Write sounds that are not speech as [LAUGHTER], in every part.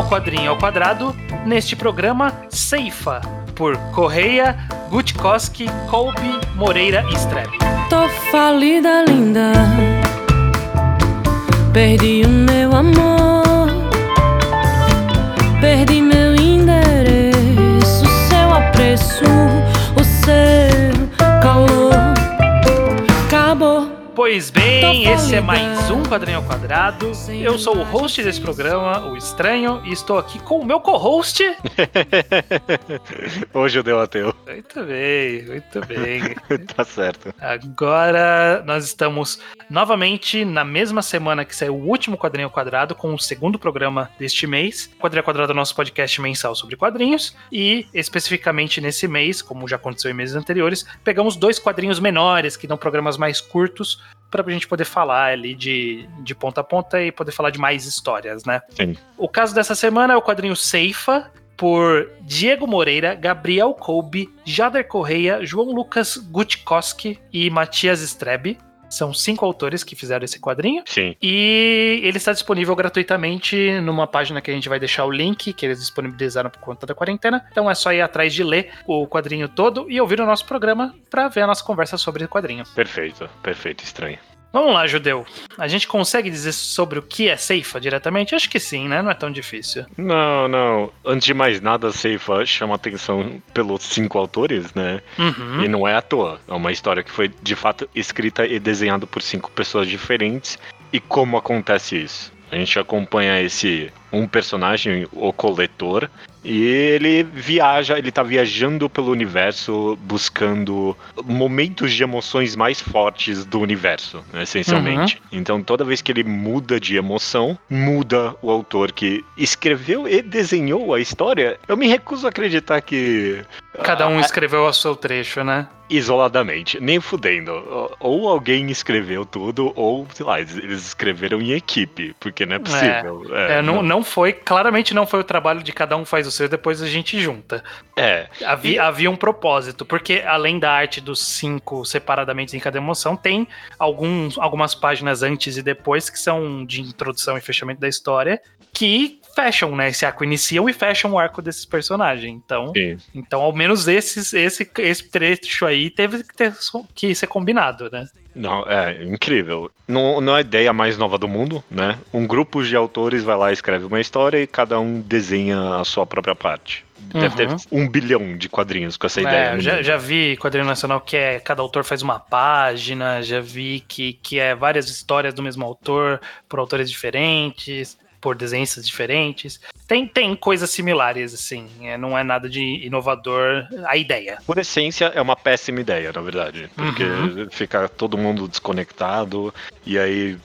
ao Quadrinho ao Quadrado, neste programa Ceifa, por Correia, Gutkowski, Colby, Moreira e Streb. Tô falida, linda. Perdi o meu amor. Perdi meu Pois bem, esse é mais um Quadrinho ao Quadrado. Eu sou o host desse programa, o Estranho, e estou aqui com o meu co-host. [LAUGHS] Hoje eu dei o ateu. Muito bem, muito bem. [LAUGHS] tá certo. Agora nós estamos novamente na mesma semana que saiu o último Quadrinho ao Quadrado, com o segundo programa deste mês. O Quadrinho ao Quadrado é o nosso podcast mensal sobre quadrinhos. E especificamente nesse mês, como já aconteceu em meses anteriores, pegamos dois quadrinhos menores, que dão programas mais curtos, para a gente poder falar ali de, de ponta a ponta e poder falar de mais histórias, né? Sim. O caso dessa semana é o quadrinho Ceifa, por Diego Moreira, Gabriel Colby, Jader Correia, João Lucas Gutkowski e Matias Strebe. São cinco autores que fizeram esse quadrinho. Sim. E ele está disponível gratuitamente numa página que a gente vai deixar o link, que eles disponibilizaram por conta da quarentena. Então é só ir atrás de ler o quadrinho todo e ouvir o nosso programa para ver a nossa conversa sobre o quadrinho. Perfeito. Perfeito, estranho. Vamos lá, Judeu. A gente consegue dizer sobre o que é Ceifa diretamente? Acho que sim, né? Não é tão difícil. Não, não. Antes de mais nada, a Seifa chama atenção pelos cinco autores, né? Uhum. E não é à toa. É uma história que foi, de fato, escrita e desenhada por cinco pessoas diferentes. E como acontece isso? A gente acompanha esse um personagem, o coletor, e ele viaja, ele tá viajando pelo universo buscando momentos de emoções mais fortes do universo, né, essencialmente. Então toda vez que ele muda de emoção, muda o autor que escreveu e desenhou a história. Eu me recuso a acreditar que Cada um Ah, escreveu o seu trecho, né? isoladamente, nem fudendo. Ou alguém escreveu tudo, ou, sei lá, eles escreveram em equipe, porque não é possível. É, É, não, não foi, claramente não foi o trabalho de cada um faz o seu, depois a gente junta. é, Havia, havia um propósito, porque além da arte dos cinco separadamente em cada emoção, tem alguns, algumas páginas antes e depois que são de introdução e fechamento da história, que fecham, né? Esse arco iniciam e fecham o arco desses personagens. Então, sim. então ao menos esses, esse, esse trecho aí teve que, ter, que ser combinado, né? Não, é incrível. Não, não é a ideia mais nova do mundo, né? Um grupo de autores vai lá e escreve uma história e cada um desenha a sua própria parte. Deve ter Uhum. um bilhão de quadrinhos com essa ideia. É, no já, mundo. já vi quadrinho nacional que é cada autor faz uma página, já vi que, que é várias histórias do mesmo autor, por autores diferentes, por desenhistas diferentes. Tem, tem coisas similares, assim, é, não é nada de inovador a ideia. Por essência, é uma péssima ideia, na verdade. Porque Uhum. fica todo mundo desconectado, e aí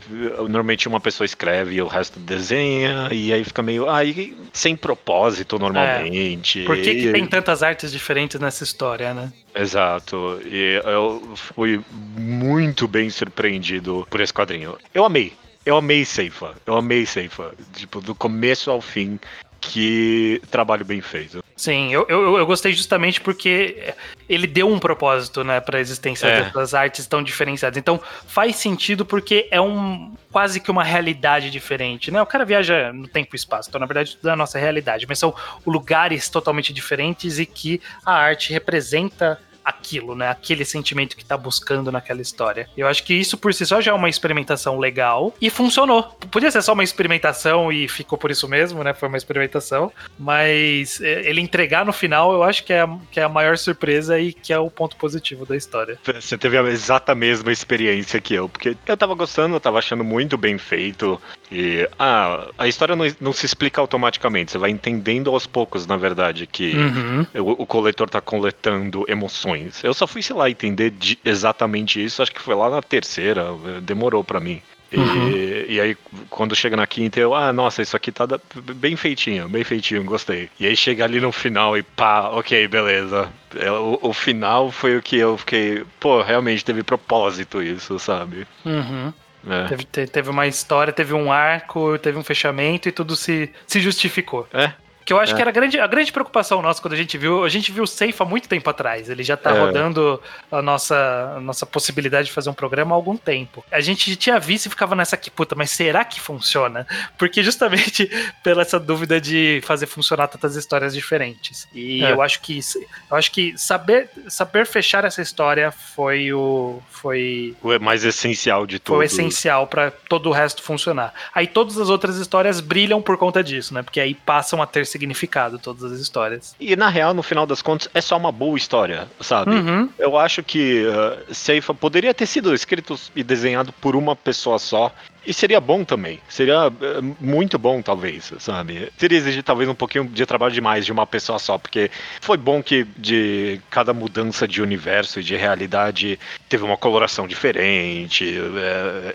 normalmente uma pessoa escreve e o resto desenha, e aí fica meio. Aí sem propósito normalmente. Por que, que tem tantas artes diferentes nessa história, né? Exato. E eu fui muito bem surpreendido por esse quadrinho. Eu amei. Eu amei Seifa. Eu amei Seifa. Tipo, do começo ao fim. Que trabalho bem feito. Sim, eu, eu, eu gostei justamente porque ele deu um propósito, né, pra existência É. dessas artes tão diferenciadas. Então faz sentido porque é um quase que uma realidade diferente, né? O cara viaja no tempo e espaço, então na verdade tudo é a nossa realidade, mas são lugares totalmente diferentes e que a arte representa aquilo, né? Aquele sentimento que tá buscando naquela história. Eu acho que isso por si só já é uma experimentação legal e funcionou. Podia ser só uma experimentação e ficou por isso mesmo, né? Foi uma experimentação, mas é, ele entregar no final, eu acho que é, que é a maior surpresa e que é o ponto positivo da história. Você teve a exata mesma experiência que eu, porque eu tava gostando, eu tava achando muito bem feito. E ah, a história não, não se explica automaticamente, você vai entendendo aos poucos, na verdade, que Uhum. o, o coletor tá coletando emoções. Eu só fui, sei lá, entender de- exatamente isso, acho que foi lá na terceira, eh, demorou pra mim. E, Uhum. e aí, quando chega na quinta, eu, ah, nossa, isso aqui tá da- bem feitinho, bem feitinho, gostei. E aí chega ali no final e pá, ok, beleza. É, O, o final foi o que eu fiquei, pô, realmente teve propósito isso, sabe? Uhum. É. Teve, te- teve uma história, teve um arco, teve um fechamento e tudo se, se justificou. É, Que eu acho É. que era a grande, a grande preocupação nossa quando a gente viu. A gente viu o Safe há muito tempo atrás. Ele já tá É. rodando a nossa, a nossa possibilidade de fazer um programa há algum tempo. A gente tinha visto e ficava nessa aqui, puta, mas será que funciona? Porque justamente [LAUGHS] pela essa dúvida de fazer funcionar tantas histórias diferentes. E É. eu acho que isso- eu acho que saber, saber fechar essa história foi o. Foi O mais essencial de tudo. foi o essencial pra todo o resto funcionar. Aí todas as outras histórias brilham por conta disso, né? Porque aí passam a ter significado todas as histórias. E na real, no final das contas, é só uma boa história, sabe? Uhum. Eu acho que uh, Seifa poderia ter sido escrito e desenhado por uma pessoa só. E seria bom também. Seria eh, muito bom, talvez, sabe? Teria exigido talvez um pouquinho de trabalho demais de uma pessoa só, porque foi bom que de cada mudança de universo e de realidade teve uma coloração diferente,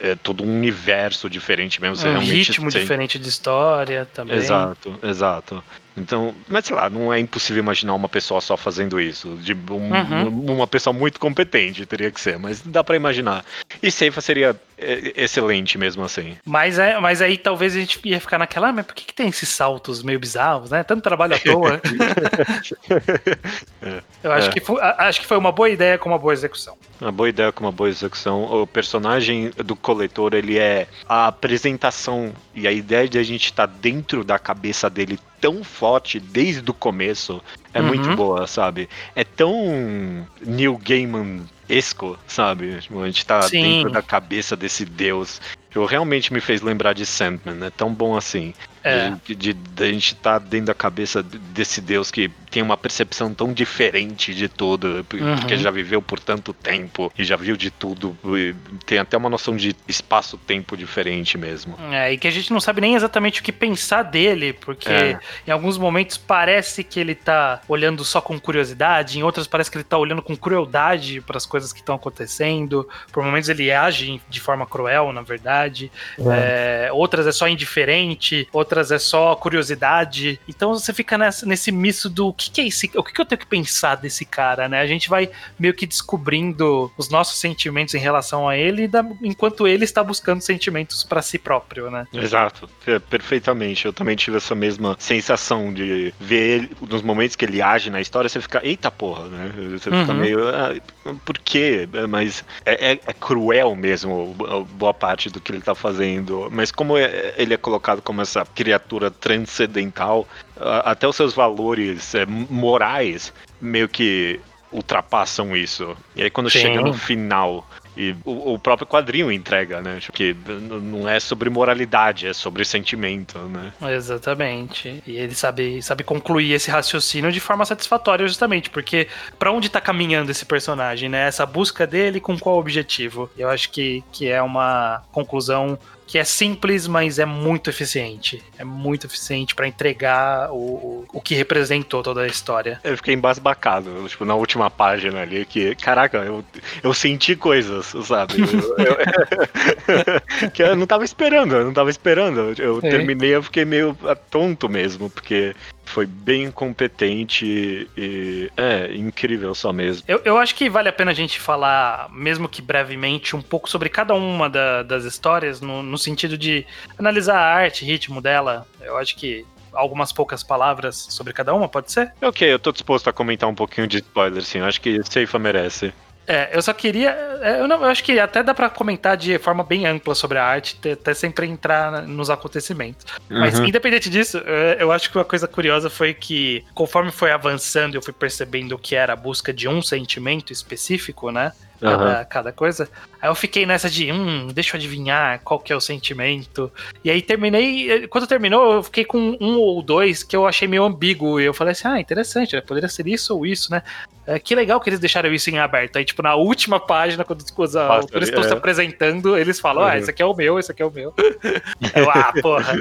é, é todo um universo diferente mesmo. Um ritmo diferente de história também. Exato, exato. Então, mas sei lá, não é impossível imaginar uma pessoa só fazendo isso. De um- Uhum. Uma pessoa muito competente teria que ser, mas dá pra imaginar. E Seifa seria é, excelente mesmo assim. Mas, é, mas aí talvez a gente ia ficar naquela, ah, mas por que, que tem esses saltos meio bizarros, né? Tanto trabalho à toa. [LAUGHS] Eu acho, É. que foi, acho que foi uma boa ideia com uma boa execução. Uma boa ideia com uma boa execução. O personagem do coletor, ele é a apresentação e a ideia de a gente estar dentro da cabeça dele tão forte desde o começo é Uhum. muito boa, sabe? É tão Neil Gaiman-esco, sabe? A gente tá Sim. dentro da cabeça desse deus. Eu realmente me fez lembrar de Sandman, é tão bom assim. É. De, de- de a gente estar dentro da cabeça de- desse Deus que tem uma percepção tão diferente de tudo, Uhum. porque já viveu por tanto tempo e já viu de tudo, tem até uma noção de espaço-tempo diferente mesmo. É, e que a gente não sabe nem exatamente o que pensar dele, porque É. em alguns momentos parece que ele tá olhando só com curiosidade, em outros parece que ele tá olhando com crueldade para as coisas que estão acontecendo. Por momentos ele age de forma cruel, na verdade. É, outras é só indiferente, outras é só curiosidade. Então você fica nessa- nesse misto do o que, que é esse, o que, que eu tenho que pensar desse cara, né? A gente vai meio que descobrindo os nossos sentimentos em relação a ele, da- enquanto ele está buscando sentimentos para si próprio, né? Exato, é, perfeitamente. Eu também tive essa mesma sensação de ver ele, nos momentos que ele age na história, você fica, eita porra, né? Você fica Uhum. meio, ah, por quê? Mas é, é- é cruel mesmo boa parte do que ele tá fazendo. Mas como é- ele é colocado como essa criatura transcendental, até os seus valores é, morais meio que ultrapassam isso. E aí quando Sim. chega no final e o, o próprio quadrinho entrega, né? Tipo, que n- não é sobre moralidade, é sobre sentimento, né? Exatamente. E ele sabe, sabe concluir esse raciocínio de forma satisfatória, justamente, porque pra onde tá caminhando esse personagem, né? Essa busca dele com qual objetivo? Eu acho que, que é uma conclusão que é simples, mas é muito eficiente. É muito eficiente pra entregar o, o, o que representou toda a história. Eu fiquei embasbacado, tipo, na última página ali, que, caraca, eu, eu senti coisas, sabe? Eu, eu- [LAUGHS] que eu não tava esperando, eu não tava esperando. Eu É. terminei, eu fiquei meio tonto mesmo, porque foi bem competente e, é, incrível só mesmo. Eu, eu acho que vale a pena a gente falar, mesmo que brevemente, um pouco sobre cada uma da- das histórias, no, no sentido de analisar a arte, ritmo dela. Eu acho que algumas poucas palavras sobre cada uma, pode ser? Ok, eu tô disposto a comentar um pouquinho de spoiler, sim. Eu acho que Seifa merece. É, eu só queria. é, Eu, não, eu acho que até dá pra comentar de forma bem ampla sobre a arte, até- sempre entrar nos acontecimentos. Mas Uhum. independente disso, é, eu acho que uma coisa curiosa foi que, conforme foi avançando, eu fui percebendo que era a busca de um sentimento específico, né? Cada, cada coisa. Aí eu fiquei nessa de, hum, deixa eu adivinhar qual que é o sentimento. E aí terminei. Quando terminou, eu fiquei com um ou dois que eu achei meio ambíguo. E eu falei assim, ah, interessante, né? Poderia ser isso ou isso, né? É, que legal que eles deixaram isso em aberto. Aí, tipo, na última página, quando os autores estão é. se apresentando, eles falam, ah, Uhum. esse aqui é o meu, esse aqui é o meu. [LAUGHS] eu, ah, porra.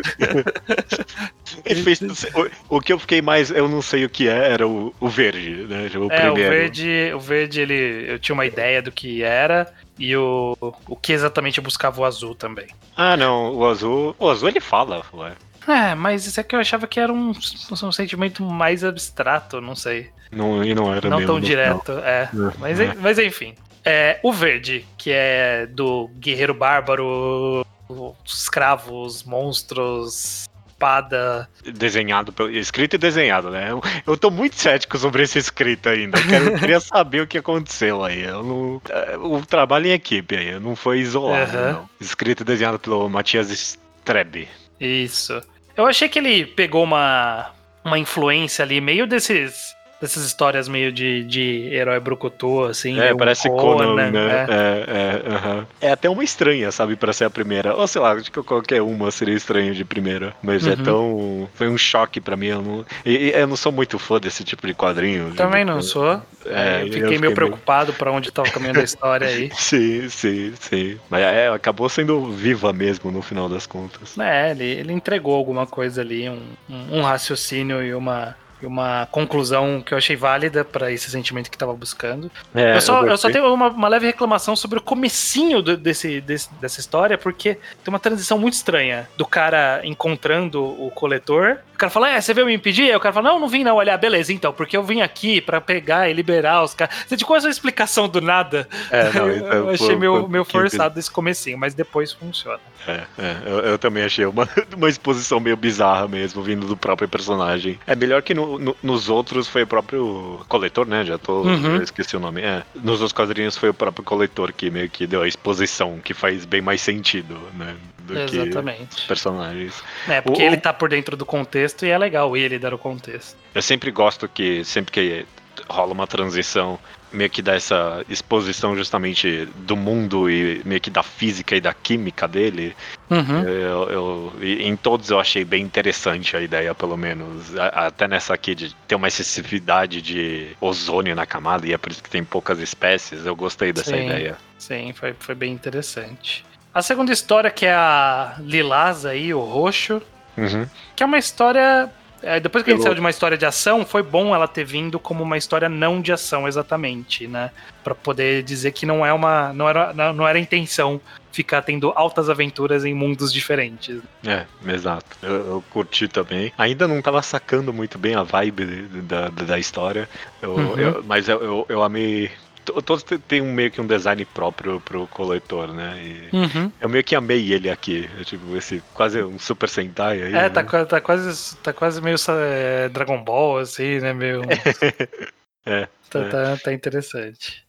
Fez, o, o que eu fiquei mais, eu não sei o que é, era o, o verde, né? O É, o primeiro. verde, o verde, ele. Eu tinha uma ideia do que era. E o, o que exatamente buscava o azul também. Ah, não, o azul. O azul ele fala, ué. É, mas isso aqui eu achava que era um, um sentimento mais abstrato, não sei. Não, e não era não tão direto, é. final. Mas, É. mas enfim. É, o verde, que é do guerreiro bárbaro, os escravos, monstros, espada. Desenhado, pelo- escrito e desenhado, né? Eu, eu tô muito cético sobre esse escrito ainda. Eu, quero- eu queria [LAUGHS] saber o que aconteceu aí. Não- é, o trabalho em equipe aí, não foi isolado, Aham. não. Escrito e desenhado pelo Matias Strebe. Isso. Eu achei que ele pegou uma, uma influência ali, meio desses. Dessas histórias meio de, de herói brucutu, assim. É, parece Conan, né? é. É, é, aham. é até uma estranha, sabe, pra ser a primeira. Ou sei lá, acho que qualquer uma seria estranho de primeira. Mas é Uhum. tão. Foi um choque pra mim. Eu não, e, eu não sou muito fã desse tipo de quadrinho. Também não sou. É, eu eu fiquei meio preocupado pra onde tá o caminho da história aí. [LAUGHS] Sim, sim, sim. Mas é, acabou sendo viva mesmo no final das contas. É, ele, ele entregou alguma coisa ali, um, um, um raciocínio e uma, uma conclusão que eu achei válida pra esse sentimento que tava buscando. É, eu, só, eu só gostei. tenho uma, uma leve reclamação sobre o comecinho do- desse, desse- dessa história, porque tem uma transição muito estranha do cara encontrando o coletor. O cara fala, é, você veio me impedir? Aí o cara fala, não, não vim não. Olha, beleza, então, porque eu vim aqui pra pegar e liberar os caras. Você tinha essa explicação do nada. É, não, eu, [LAUGHS] então, eu achei meio, foi meio forçado esse comecinho, mas depois funciona. É, é, eu, eu também achei uma, [LAUGHS] uma exposição meio bizarra mesmo, vindo do próprio personagem. É melhor que no- no- nos outros foi o próprio coletor, né? Já tô. Uhum. já esqueci o nome. É. Nos outros quadrinhos foi o próprio coletor que meio que deu a exposição, que faz bem mais sentido, né? Do que os Exatamente. personagens. É, porque O- ele tá por dentro do contexto e é legal ele dar o contexto. Eu sempre gosto que, sempre que rola uma transição, meio que dá essa exposição justamente do mundo e meio que da física e da química dele. Uhum. Eu, eu- em todos eu achei bem interessante a ideia, pelo menos. Até nessa aqui de ter uma excessividade de ozônio na camada, e é por isso que tem poucas espécies. Eu gostei dessa Sim. ideia. Sim, foi, foi bem interessante. A segunda história, que é a Lilás aí, o roxo, Uhum. que é uma história. É, depois que a gente Pelo- saiu de uma história de ação, foi bom ela ter vindo como uma história não de ação, exatamente, né? Pra poder dizer que não é uma. Não era, não, era a intenção ficar tendo altas aventuras em mundos diferentes. É, exato. Eu, eu curti também. Ainda não tava sacando muito bem a vibe de- da, da história, eu- Uhum. eu- mas eu, eu, eu amei. To- Todos têm um, meio que um design próprio pro coletor, né? E Uhum. eu meio que amei ele aqui. Tipo, esse quase um Super Sentai aí. É, né? tá, tá quase, tá quase meio é, Dragon Ball, assim, né? Meio. [LAUGHS] É, Tá, é. tá, tá interessante.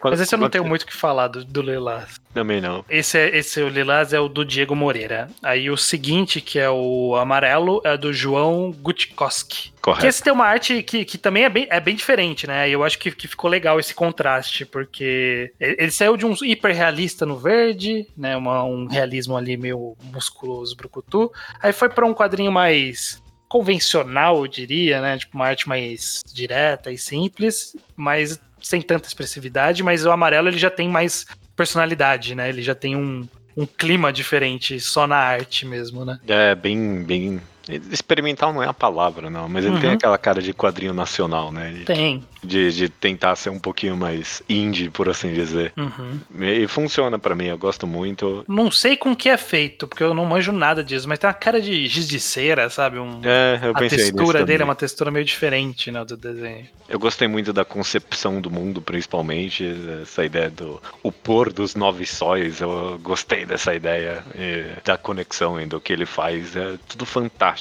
Quando- Mas esse eu não tenho muito o que falar do, do Lilás. Também não. Esse, é, esse o Lilás é o do Diego Moreira. Aí o seguinte, que é o amarelo, é do João Gutkowski. Correto. Que esse tem uma arte que, que também é bem, é bem diferente, né? E eu acho que, que ficou legal esse contraste, porque ele ele saiu de um hiperrealista no verde, né? Uma- um realismo ali meio musculoso, brucutu. Aí foi pra um quadrinho mais convencional, eu diria, né? Tipo, uma arte mais direta e simples, mas sem tanta expressividade. Mas o amarelo ele já tem mais personalidade, né? Ele já tem um, um clima diferente só na arte mesmo, né? É, bem, bem. Experimental não é a palavra, não, mas ele Uhum. tem aquela cara de quadrinho nacional, né? De, Tem. de, de tentar ser um pouquinho mais indie, por assim dizer. Uhum. E funciona pra mim, eu gosto muito. Não sei com que é feito, porque eu não manjo nada disso, mas tem uma cara de giz de cera, sabe? Um, É, eu a pensei nisso textura dele é uma textura meio diferente, né, do desenho. Eu gostei muito da concepção do mundo, principalmente. Essa ideia do o pôr dos nove sóis. Eu gostei dessa ideia e da conexão e do que ele faz. É tudo fantástico.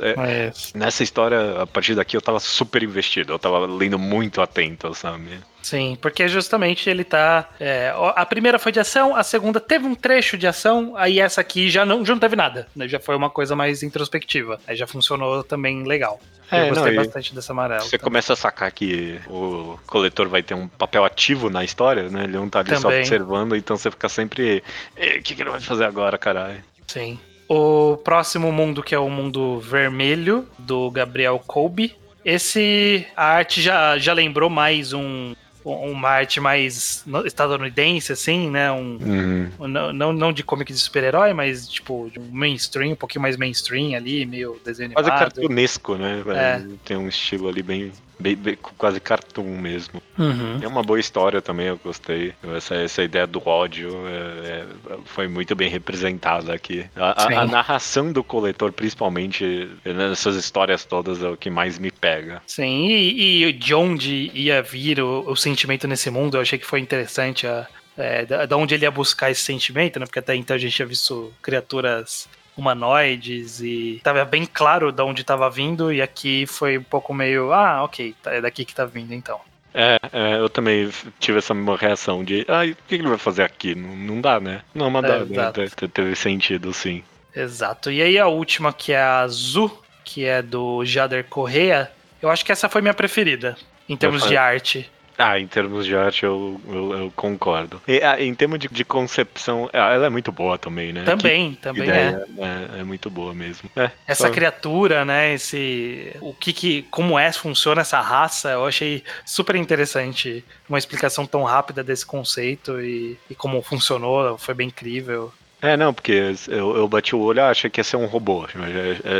É- Mas, Nessa história, a partir daqui, eu tava super investido. Eu tava lendo muito atento, sabe? sim, porque justamente ele tá. é, a primeira foi de ação, a segunda teve um trecho de ação, aí essa aqui já não, já não teve nada, né? Já foi uma coisa mais introspectiva. Aí já funcionou também legal. É, eu gostei não, bastante dessa amarela. Você também. começa a sacar que o coletor vai ter um papel ativo na história, né? Ele não tá ali só Também. observando, então você fica sempre. "Eh, O que, que ele vai fazer agora, caralho? Sim. O próximo mundo, que é o mundo vermelho, do Gabriel Colby. Esse, a arte já, já lembrou mais um, uma arte mais estadunidense, assim, né? Um, Uhum. não, não, não de comic de super-herói, mas tipo, de um mainstream, um pouquinho mais mainstream ali, meio desenho Quase animado. cartunesco, né? É. Tem um estilo ali bem, bem- bem- quase cartoon mesmo. Uhum. É uma boa história também, eu gostei. Essa, essa ideia do ódio é- é- foi muito bem representada aqui. A, a- a narração do coletor, principalmente nessas histórias todas, é o que mais me pega. Sim, e, e de onde ia vir o, o sentimento nesse mundo, eu achei que foi interessante a, é, da, da onde ele ia buscar esse sentimento, né? Porque até então a gente tinha visto criaturas humanoides e tava bem claro de onde tava vindo e aqui foi um pouco meio, ah, ok, tá- é daqui que tá vindo então. É, é, eu também tive essa mesma reação de, ah, o que ele vai fazer aqui? Não, não dá, né? Não, mas É, dá, né? Teve sentido, sim. Exato. E aí a última, que é a Azul, que é do Jader Correa, eu acho que essa foi minha preferida, em termos de arte. Ah, em termos de arte eu, eu, eu concordo. E, ah, em termos de, de concepção, ah, ela é muito boa também, né? Também, Que também é. ideia, é. é. muito boa mesmo. É, Essa só- criatura, né? Esse. O que que. Como é, funciona essa raça, eu achei super interessante. Uma explicação tão rápida desse conceito e, e como funcionou, foi bem incrível. É, não, porque eu, eu bati o olho e achei que ia ser um robô.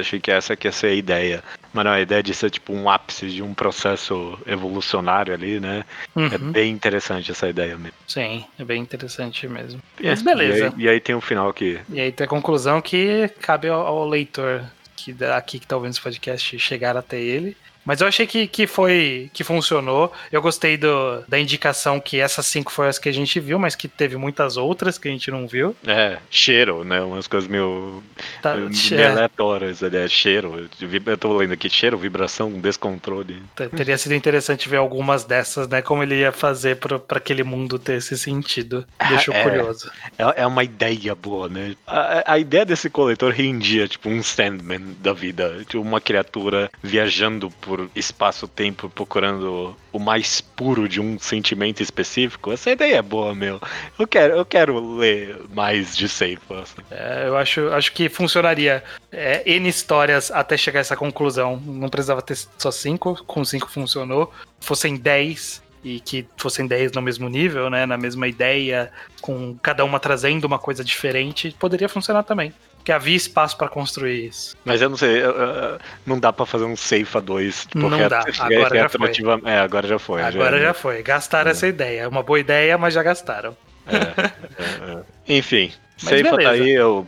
Achei que essa que ia ser a ideia. Mas não, a ideia de ser tipo um ápice de um processo evolucionário ali, né? É Uhum, bem interessante essa ideia mesmo. Sim, é bem interessante mesmo. É, Mas beleza. E aí, e aí tem o final que. E aí tem a conclusão que cabe ao, ao leitor que dá- aqui que tá ouvindo esse podcast chegar até ele. Mas eu achei que, que foi que funcionou. Eu gostei do, da indicação que essas cinco foram as que a gente viu, mas que teve muitas outras que a gente não viu. É, cheiro, né? Umas coisas meio, Tá, meio é, aleatórias. ali, É, cheiro. Eu tô lendo aqui, cheiro, vibração, descontrole. Teria sido interessante ver algumas dessas, né? Como ele ia fazer pra pra aquele mundo ter esse sentido. Deixou É. curioso. É, é uma ideia boa, né? A, a ideia desse coletor rendia, tipo, um Sandman da vida. Tipo, uma criatura viajando por espaço-tempo, procurando o mais puro de um sentimento específico. Essa ideia é boa, meu. Eu quero, eu quero ler mais de Seifa. assim. É, eu acho, acho que funcionaria é, N histórias até chegar a essa conclusão. Não precisava ter só cinco, com cinco funcionou. Fossem dez e que fossem dez no mesmo nível, né? Na mesma ideia, com cada uma trazendo uma coisa diferente, poderia funcionar também. Porque havia espaço pra construir isso. Mas eu não sei, eu- eu- não dá pra fazer um Seifa 2. Tipo, Não ret- dá, agora já foi. É, agora já foi. Agora já foi. Gastaram essa ideia. É uma boa ideia, mas já gastaram. É, é, é. Enfim, Mas Seifa tá beleza. aí. Eu,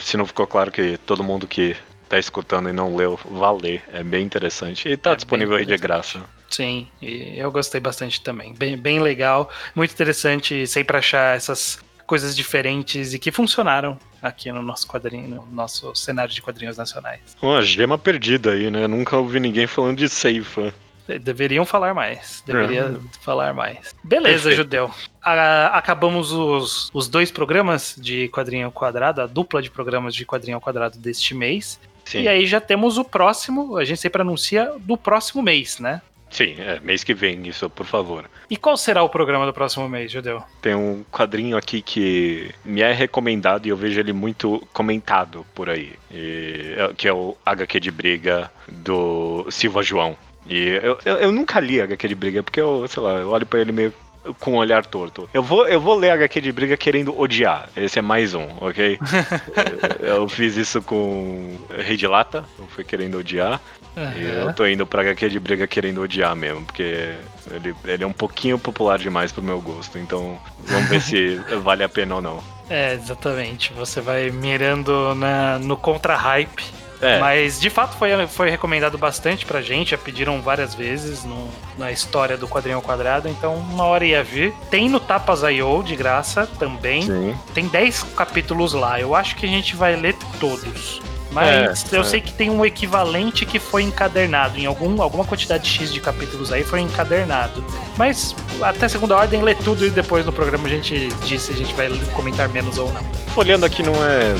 se não ficou claro que todo mundo que tá escutando e não leu, vá ler. É bem interessante. E tá É disponível aí de graça. Sim, eu gostei bastante também. Bem, bem legal, muito interessante sempre achar essas coisas diferentes e que funcionaram aqui no nosso quadrinho, no nosso cenário de quadrinhos nacionais. Uma gema perdida aí, né? Nunca ouvi ninguém falando de Seifa. De- Deveriam falar mais. Deveria É. falar mais. Beleza, Perfeito. Judeu. A- acabamos os, os dois programas de quadrinho ao quadrado, a dupla de programas de quadrinho ao quadrado deste mês. Sim, E aí já temos o próximo, a gente sempre anuncia do próximo mês, né? Sim, é mês que vem, isso, por favor. E qual será o programa do próximo mês, Judeu? Tem um quadrinho aqui que me é recomendado e eu vejo ele muito comentado por aí. E- é- que é o HQ de Briga do Silva João. E eu, eu, eu nunca li HQ de Briga, porque eu, sei lá, eu olho pra ele meio com um olhar torto. Eu vou, eu vou ler HQ de Briga querendo odiar. Esse é mais um, ok? [LAUGHS] eu, eu fiz isso com Rei de Lata, eu fui querendo odiar. E eu tô indo pra HQ de briga querendo odiar mesmo, porque ele, ele é um pouquinho popular demais pro meu gosto. Então vamos ver se [LAUGHS] vale a pena ou não. É, exatamente. Você vai mirando na, no contra-hype. É, Mas de fato foi, foi recomendado bastante pra gente, já pediram várias vezes no- na história do quadrinho ao quadrado, então uma hora ia vir. Tem no Tapas.io de graça também. sim. Tem 10 capítulos lá. Eu acho que a gente vai ler todos. Mas É, eu é. sei que tem um equivalente que foi encadernado. Em algum, alguma quantidade X de capítulos aí foi encadernado. Mas até segunda ordem, lê tudo e depois no programa a gente diz se a gente vai comentar menos ou não. Olhando aqui não é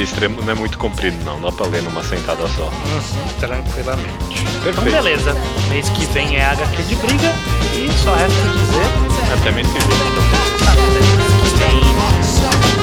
extremo, não é muito comprido não, dá pra ler numa sentada só. Uhum, tranquilamente. Então Perfeito. beleza. Mês que vem é HQ de briga. E só resta dizer. Até mês que vem. Até mês que vem.